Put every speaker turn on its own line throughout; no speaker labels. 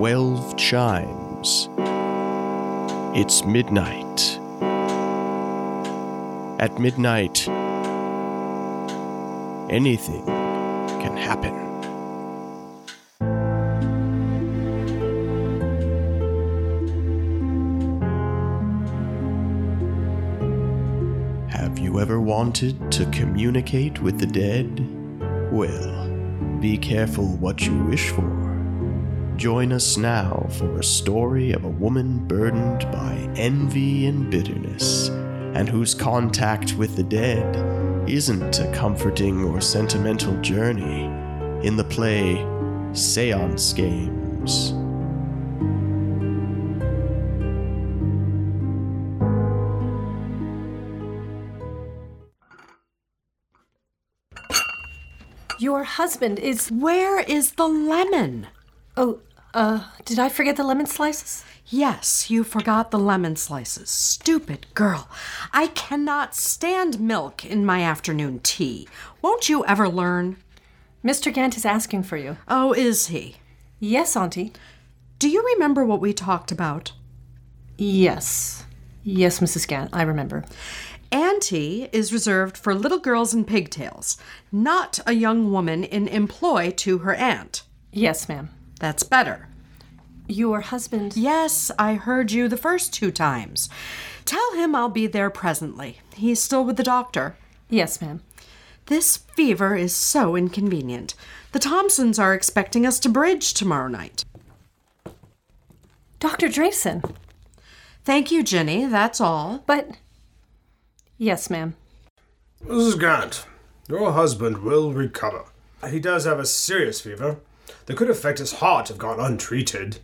12 chimes. It's midnight. At midnight, anything can happen. Have you ever wanted to communicate with the dead? Well, be careful what you wish for. Join us now for a story of a woman burdened by envy and bitterness, and whose contact with the dead isn't a comforting or sentimental journey in the play Seance Games.
Your husband is.
Where is the lemon?
Oh, uh, did I forget the lemon slices?
Yes, you forgot the lemon slices. Stupid girl. I cannot stand milk in my afternoon tea. Won't you ever learn?
Mr. Gant is asking for you.
Oh, is he?
Yes, Auntie.
Do you remember what we talked about?
Yes. Yes, Mrs. Gant, I remember.
Auntie is reserved for little girls in pigtails, not a young woman in employ to her aunt.
Yes, ma'am.
That's better.
Your husband.
Yes, I heard you the first two times. Tell him I'll be there presently. He's still with the doctor.
Yes, ma'am.
This fever is so inconvenient. The Thompsons are expecting us to bridge tomorrow night.
Dr. Drayson.
Thank you, Jenny. That's all.
But. Yes, ma'am.
Mrs. Grant, your husband will recover. He does have a serious fever that could affect his heart if gone untreated.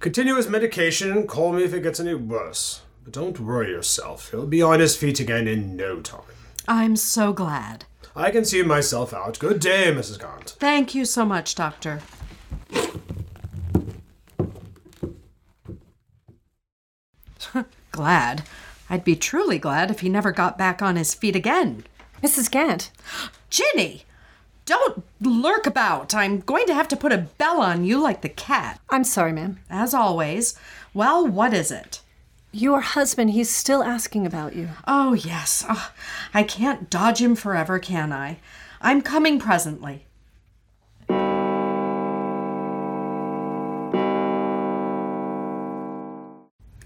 Continue his medication and call me if it gets any worse. But don't worry yourself. He'll be on his feet again in no time.
I'm so glad.
I can see myself out. Good day, Mrs. Grant.
Thank you so much, Doctor. glad. I'd be truly glad if he never got back on his feet again.
Mrs. Gant.
Ginny! Don't lurk about. I'm going to have to put a bell on you like the cat.
I'm sorry, ma'am.
As always. Well, what is it?
Your husband, he's still asking about you.
Oh, yes. Oh, I can't dodge him forever, can I? I'm coming presently.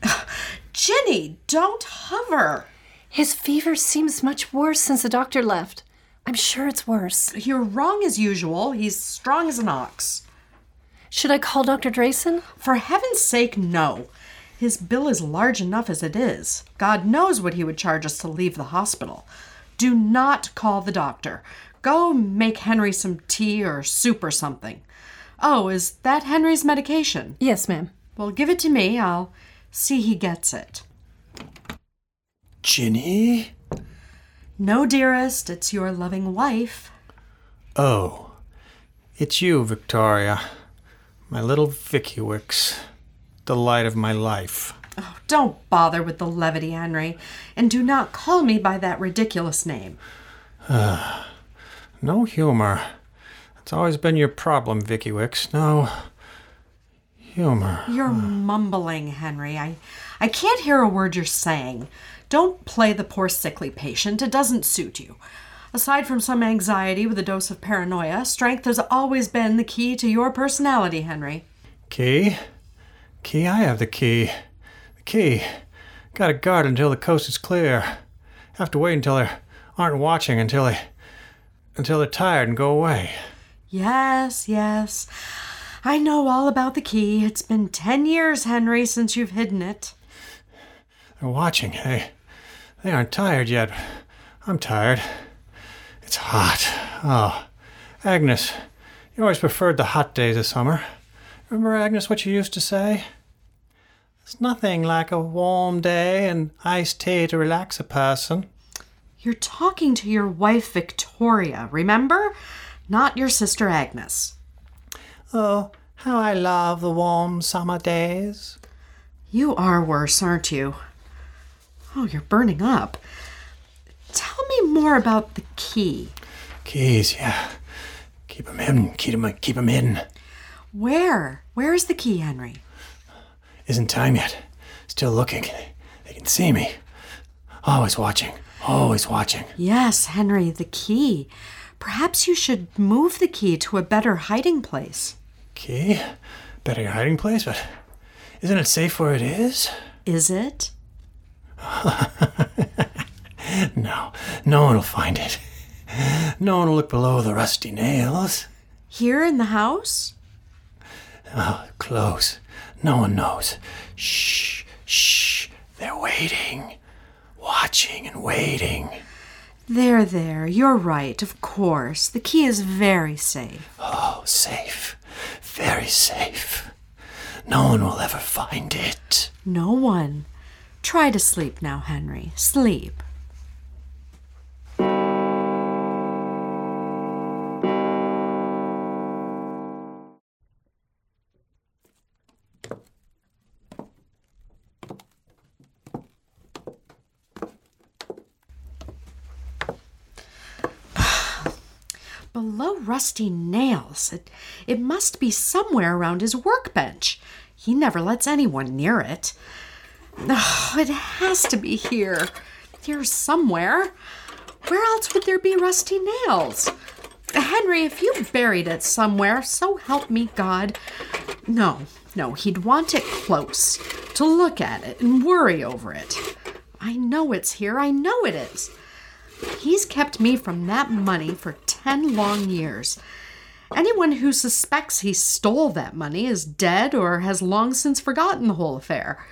Ah, Ginny, don't hover.
His fever seems much worse since the doctor left. I'm sure it's worse.
You're wrong as usual. He's strong as an ox.
Should I call Dr. Drayson?
For heaven's sake, no. His bill is large enough as it is. God knows what he would charge us to leave the hospital. Do not call the doctor. Go make Henry some tea or soup or something. Oh, is that Henry's medication?
Yes, ma'am.
Well, give it to me. I'll see he gets it.
Ginny?
No, dearest, it's your loving wife.
Oh, it's you, Victoria. My little Vicky Wicks. The light of my life.
Oh, don't bother with the levity, Henry, and do not call me by that ridiculous name.
no humor. It's always been your problem, Vicky Wicks. No humor.
You're mumbling, Henry. I, I can't hear a word you're saying. Don't play the poor sickly patient. It doesn't suit you. Aside from some anxiety with a dose of paranoia, strength has always been the key to your personality, Henry.
Key? Key? I have the key. The key. Gotta guard until the coast is clear. Have to wait until they aren't watching until they until they're tired and go away.
Yes, yes. I know all about the key. It's been ten years, Henry, since you've hidden it.
They're watching. They they aren't tired yet. I'm tired. It's hot. Oh, Agnes, you always preferred the hot days of summer. Remember, Agnes, what you used to say? There's nothing like a warm day and iced tea to relax a person.
You're talking to your wife, Victoria, remember? Not your sister Agnes.
Oh, how I love the warm summer days.
You are worse, aren't you? Oh, you're burning up. Tell me more about the key.
Keys, yeah. Keep 'em in. keep them in.
Where? Where is the key, Henry?
Isn't time yet. Still looking. They can see me. Always watching. Always watching.
Yes, Henry, the key. Perhaps you should move the key to a better hiding place.
Key? Better hiding place, but isn't it safe where it is?
Is it?
No, no one will find it. No one will look below the rusty nails.
Here in the house?
Oh, close. No one knows. Shh, shh. They're waiting. Watching and waiting.
There, there. You're right, of course. The key is very safe.
Oh, safe. Very safe. No one will ever find it.
No one. Try to sleep now, Henry. Sleep. Below rusty nails. It, it must be somewhere around his workbench. He never lets anyone near it. Oh, it has to be here. Here somewhere. Where else would there be rusty nails? Henry, if you buried it somewhere, so help me God. No, no, he'd want it close to look at it and worry over it. I know it's here. I know it is. He's kept me from that money for 10 long years. Anyone who suspects he stole that money is dead or has long since forgotten the whole affair.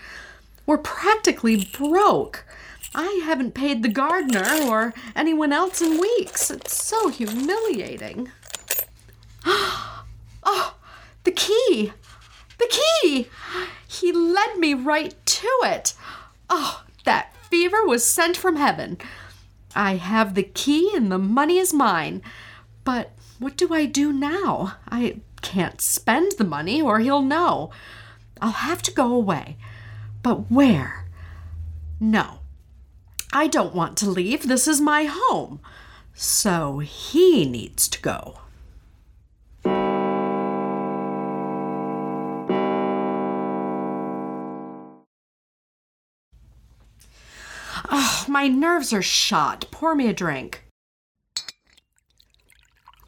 We're practically broke. I haven't paid the gardener or anyone else in weeks. It's so humiliating. Oh, the key! The key! He led me right to it. Oh, that fever was sent from heaven. I have the key and the money is mine. But what do I do now? I can't spend the money or he'll know. I'll have to go away. But where? No. I don't want to leave. This is my home. So he needs to go. Oh, my nerves are shot. Pour me a drink.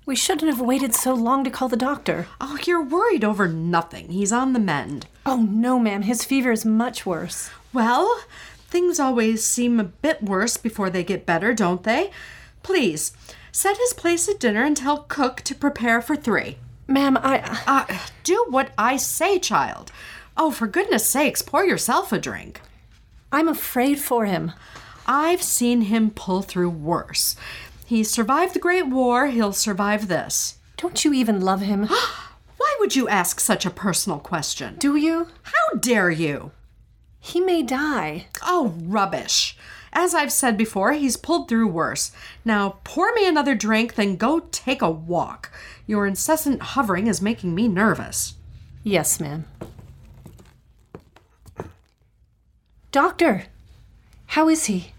We shouldn't have waited so long to call the doctor.
Oh, you're worried over nothing. He's on the mend.
Oh, no, ma'am. His fever is much worse.
Well, things always seem a bit worse before they get better, don't they? Please, set his place at dinner and tell cook to prepare for three.
Ma'am, I.
Uh, do what I say, child. Oh, for goodness sakes, pour yourself a drink.
I'm afraid for him.
I've seen him pull through worse. He survived the Great War, he'll survive this.
Don't you even love him?
Why would you ask such a personal question?
Do you?
How dare you?
He may die.
Oh, rubbish. As I've said before, he's pulled through worse. Now, pour me another drink, then go take a walk. Your incessant hovering is making me nervous.
Yes, ma'am. Doctor, how is he?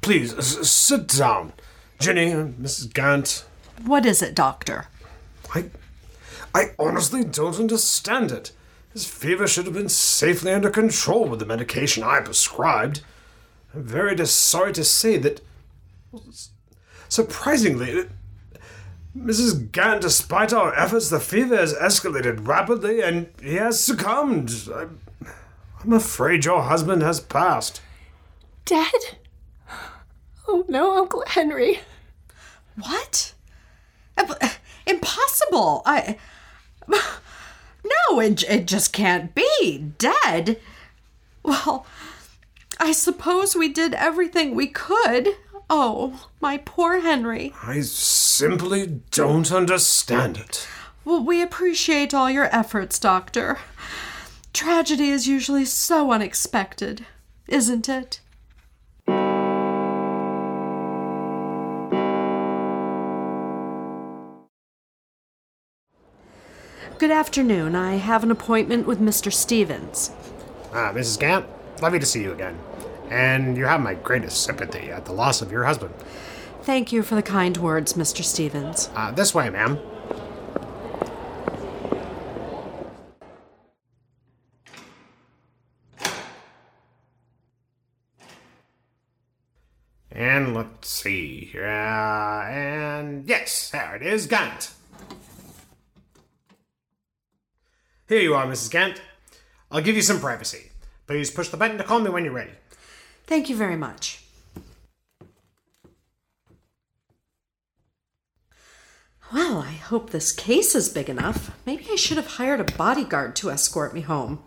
Please, s- sit down. Jenny, Mrs. Gant,
What is it, Doctor?
I, I honestly don't understand it. His fever should have been safely under control with the medication I prescribed. I'm very dis- sorry to say that, surprisingly, Mrs. Gant, despite our efforts, the fever has escalated rapidly and he has succumbed. I'm, I'm afraid your husband has passed.
Dead? Oh no, Uncle Henry.
What? Impossible. I. No, it, it just can't be. Dead? Well, I suppose we did everything we could. Oh, my poor Henry.
I simply don't understand it.
Well, we appreciate all your efforts, Doctor. Tragedy is usually so unexpected, isn't it? Good afternoon. I have an appointment with Mr. Stevens.
Ah, Mrs. Gant, lovely to see you again. And you have my greatest sympathy at the loss of your husband.
Thank you for the kind words, Mr. Stevens.
Uh, this way, ma'am. And let's see. Uh, and yes, there it is, Gant. Here you are, Mrs. Kent. I'll give you some privacy. Please push the button to call me when you're ready.
Thank you very much. Well, I hope this case is big enough. Maybe I should have hired a bodyguard to escort me home.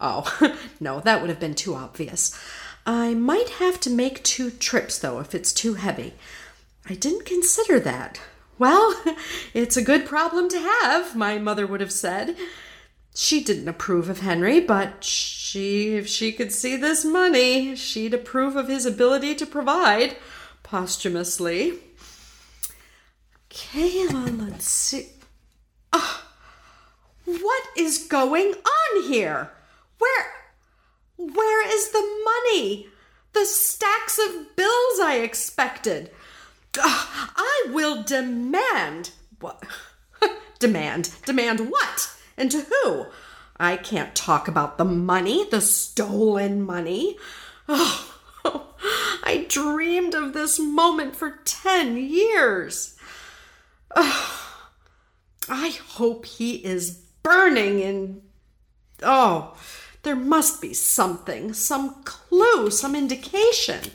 Oh, no, that would have been too obvious. I might have to make two trips, though, if it's too heavy. I didn't consider that. Well, it's a good problem to have, my mother would have said. She didn't approve of Henry, but she, if she could see this money, she'd approve of his ability to provide posthumously. Okay, let's see. Ah, what is going on here? Where, where is the money? The stacks of bills I expected. Ah, I will demand what? demand, demand what? And to who? I can't talk about the money, the stolen money. Oh, I dreamed of this moment for 10 years. Oh, I hope he is burning in. Oh, there must be something, some clue, some indication.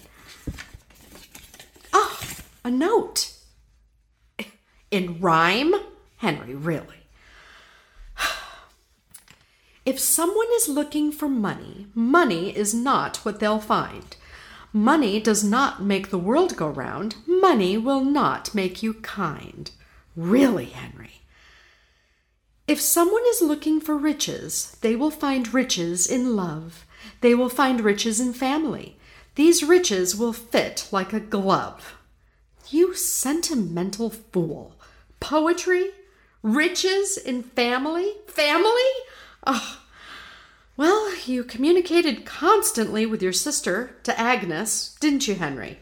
Oh, a note. In rhyme? Henry, really. If someone is looking for money, money is not what they'll find. Money does not make the world go round. Money will not make you kind. Really, Henry. If someone is looking for riches, they will find riches in love. They will find riches in family. These riches will fit like a glove. You sentimental fool. Poetry? Riches in family? Family? Oh. Well, you communicated constantly with your sister, to Agnes, didn't you, Henry?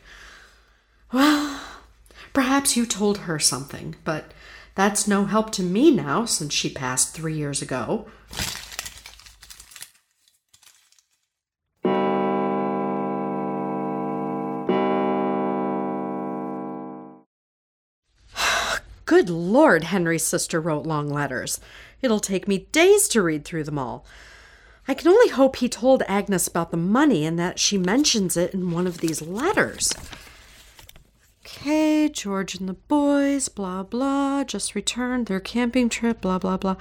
Well, perhaps you told her something, but that's no help to me now since she passed three years ago. Good Lord, Henry's sister wrote long letters. It'll take me days to read through them all. I can only hope he told Agnes about the money and that she mentions it in one of these letters. Okay, George and the boys, blah, blah, just returned their camping trip, blah, blah, blah.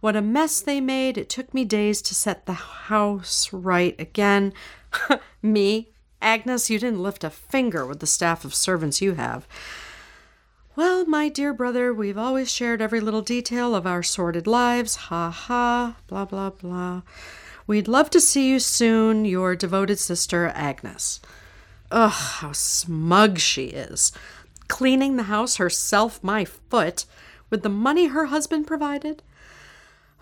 What a mess they made. It took me days to set the house right again. me? Agnes, you didn't lift a finger with the staff of servants you have. Well, my dear brother, we've always shared every little detail of our sordid lives. Ha ha, blah, blah, blah. We'd love to see you soon, your devoted sister, Agnes. Ugh, how smug she is. Cleaning the house herself, my foot, with the money her husband provided.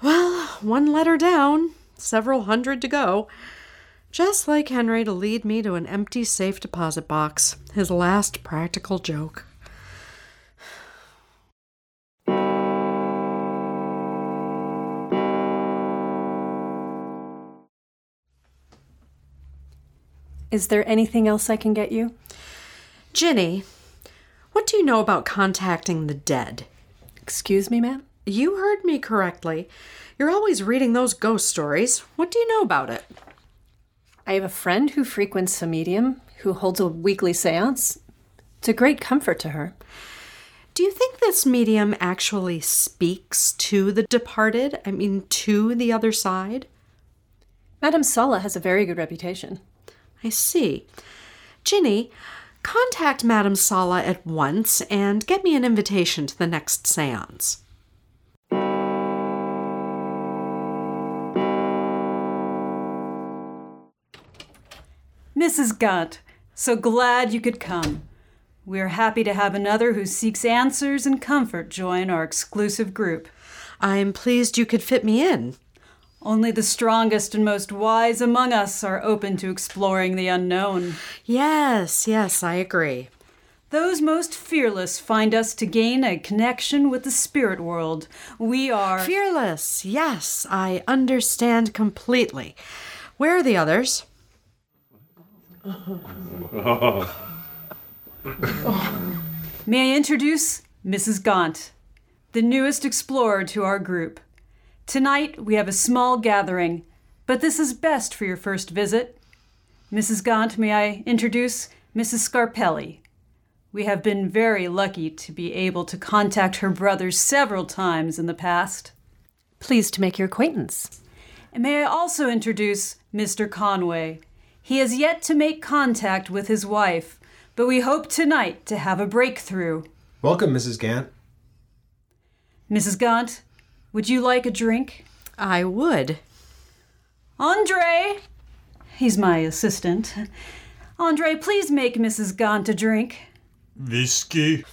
Well, one letter down, several hundred to go. Just like Henry to lead me to an empty safe deposit box, his last practical joke.
Is there anything else I can get you?
Ginny, what do you know about contacting the dead?
Excuse me, ma'am?
You heard me correctly. You're always reading those ghost stories. What do you know about it?
I have a friend who frequents a medium who holds a weekly seance. It's a great comfort to her.
Do you think this medium actually speaks to the departed? I mean, to the other side?
Madame Sala has a very good reputation.
I see. Ginny, contact Madame Sala at once and get me an invitation to the next seance.
Mrs. Gunt, so glad you could come. We're happy to have another who seeks answers and comfort join our exclusive group.
I'm pleased you could fit me in.
Only the strongest and most wise among us are open to exploring the unknown.
Yes, yes, I agree.
Those most fearless find us to gain a connection with the spirit world. We are.
Fearless, yes, I understand completely. Where are the others?
May I introduce Mrs. Gaunt, the newest explorer to our group. Tonight we have a small gathering, but this is best for your first visit. Mrs. Gaunt, may I introduce Mrs. Scarpelli? We have been very lucky to be able to contact her brother several times in the past.
Pleased to make your acquaintance.
And may I also introduce Mr. Conway? He has yet to make contact with his wife, but we hope tonight to have a breakthrough.
Welcome, Mrs. Gant.
Mrs. Gaunt, would you like a drink?
I would.
Andre! He's my assistant. Andre, please make Mrs. Gaunt a drink.
Whiskey.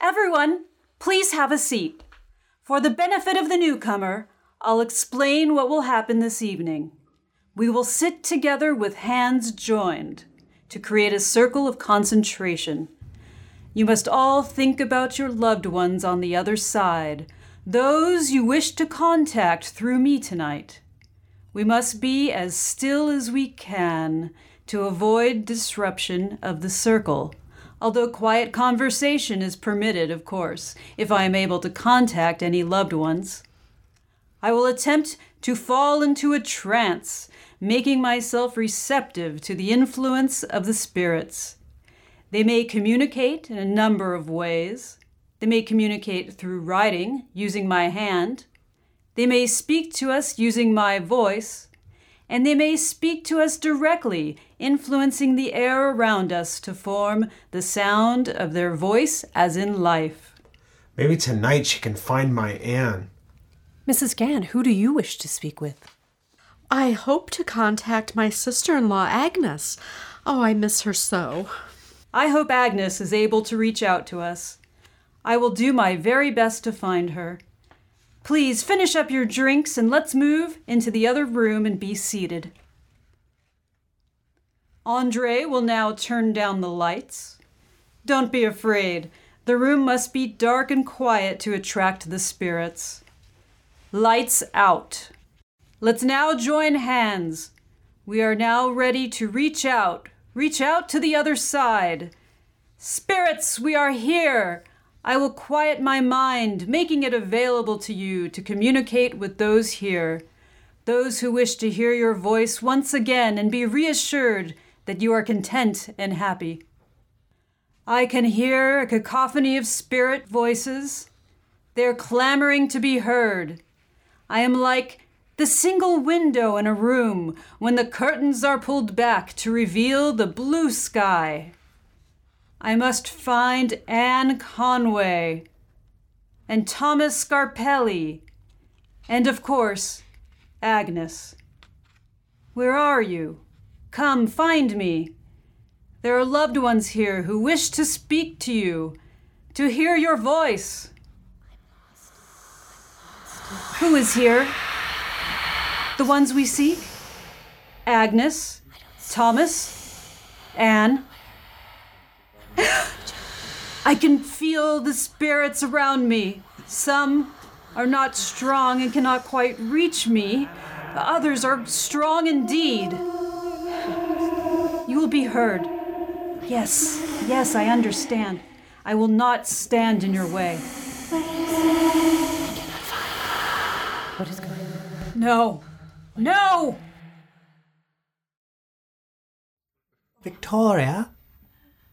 Everyone, please have a seat. For the benefit of the newcomer, I'll explain what will happen this evening. We will sit together with hands joined to create a circle of concentration. You must all think about your loved ones on the other side, those you wish to contact through me tonight. We must be as still as we can to avoid disruption of the circle. Although quiet conversation is permitted, of course, if I am able to contact any loved ones. I will attempt to fall into a trance, making myself receptive to the influence of the spirits. They may communicate in a number of ways. They may communicate through writing, using my hand. They may speak to us using my voice. And they may speak to us directly, influencing the air around us to form the sound of their voice as in life.
Maybe tonight she can find my Anne.
Mrs. Gann, who do you wish to speak with?
I hope to contact my sister in law, Agnes. Oh, I miss her so.
I hope Agnes is able to reach out to us. I will do my very best to find her. Please finish up your drinks and let's move into the other room and be seated. Andre will now turn down the lights. Don't be afraid. The room must be dark and quiet to attract the spirits. Lights out. Let's now join hands. We are now ready to reach out, reach out to the other side. Spirits, we are here. I will quiet my mind, making it available to you to communicate with those here, those who wish to hear your voice once again and be reassured that you are content and happy. I can hear a cacophony of spirit voices. They're clamoring to be heard. I am like the single window in a room when the curtains are pulled back to reveal the blue sky. I must find Anne Conway and Thomas Scarpelli and, of course, Agnes. Where are you? Come, find me. There are loved ones here who wish to speak to you, to hear your voice. Who is here? The ones we seek? Agnes, Thomas, Anne. I can feel the spirits around me. Some are not strong and cannot quite reach me. Others are strong indeed. You will be heard. Yes, yes, I understand. I will not stand in your way.
What is going on?
No, no!
Victoria,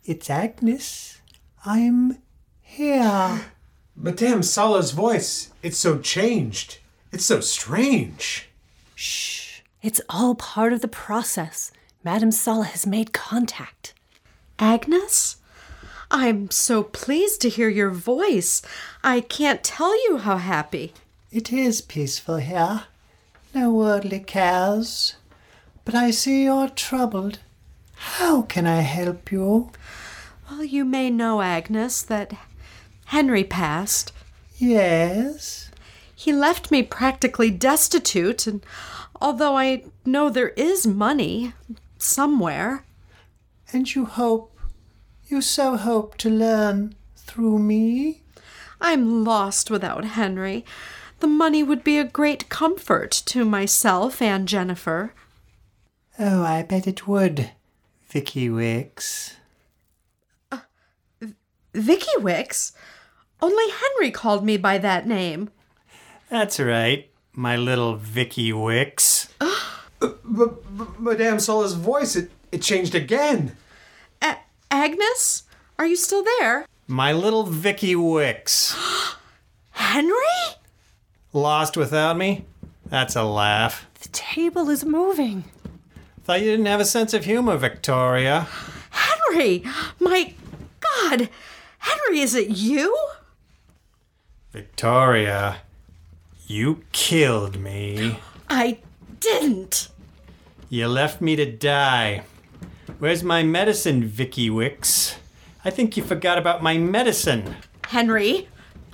it's Agnes. I'm here.
Madame Sala's voice, it's so changed. It's so strange.
Shh. It's all part of the process. Madame Sala has made contact.
Agnes? I'm so pleased to hear your voice. I can't tell you how happy.
It is peaceful here. No worldly cares. But I see you're troubled. How can I help you?
Well, you may know, Agnes, that Henry passed.
Yes.
He left me practically destitute, and although I know there is money somewhere,
And you hope, you so hope to learn through me?
I'm lost without Henry. The money would be a great comfort to myself and Jennifer.
Oh, I bet it would, Vicky Wicks.
Uh, Vicky Wicks? Only Henry called me by that name.
That's right, my little Vicky Wicks.
Uh, Madame Sala's voice, it, it changed again.
A- Agnes? Are you still there?
My little Vicky Wicks.
Henry?
Lost without me? That's a laugh.
The table is moving.
Thought you didn't have a sense of humor, Victoria.
Henry! My God! Henry, is it you?
Victoria, you killed me.
I didn't.
You left me to die. Where's my medicine, Vicky Wicks? I think you forgot about my medicine.
Henry,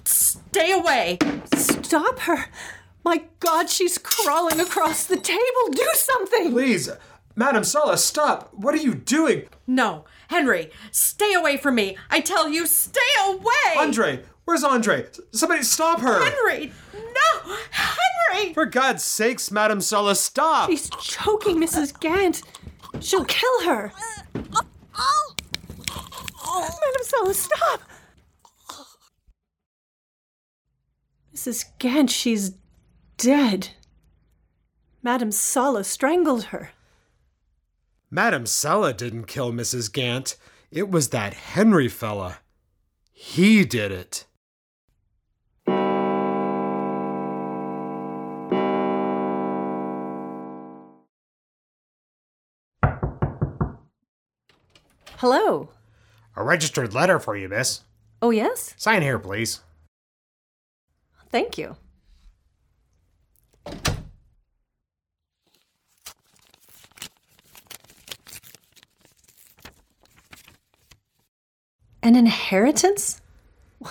stay away.
Stop her. My God, she's crawling across the table. Do something.
Please, Madame Sala, stop. What are you doing?
No, Henry, stay away from me. I tell you, stay away.
Andre, where's Andre? S- Somebody stop her.
Henry, no! Henry!
For God's sakes, Madame Sala, stop.
She's choking Mrs. Gant. She'll kill her. Uh, oh, oh, oh. Madame Sala, stop. Mrs. Gant, she's dead. Madame Sala strangled her.
Madame Sella didn't kill Mrs. Gant. It was that Henry fella. He did it.
Hello.
A registered letter for you, miss.
Oh, yes?
Sign here, please.
Thank you. An inheritance?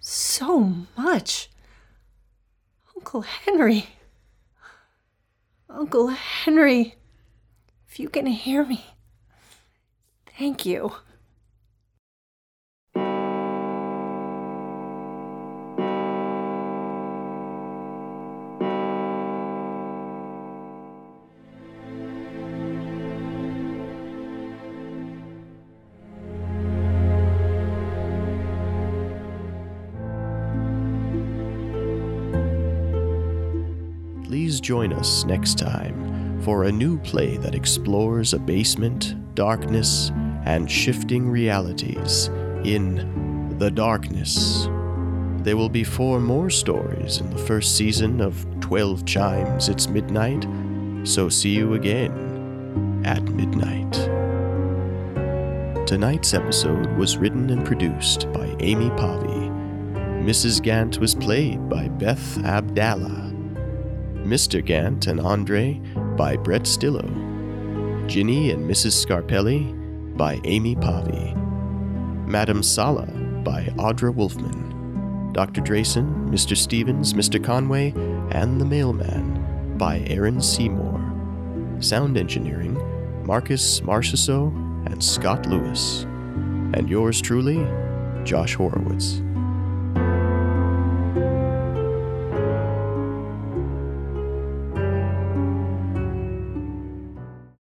So much. Uncle Henry. Uncle Henry. If you can hear me, thank you.
Join us next time for a new play that explores a basement, darkness, and shifting realities in The Darkness. There will be four more stories in the first season of 12 Chimes It's Midnight, so see you again at midnight. Tonight's episode was written and produced by Amy Pavi. Mrs. Gant was played by Beth Abdallah. Mr. Gant and Andre by Brett Stillo. Ginny and Mrs. Scarpelli by Amy Pavi. Madame Sala by Audra Wolfman. Dr. Drayson, Mr. Stevens, Mr. Conway, and the Mailman by Aaron Seymour. Sound engineering Marcus Marchessault and Scott Lewis. And yours truly, Josh Horowitz.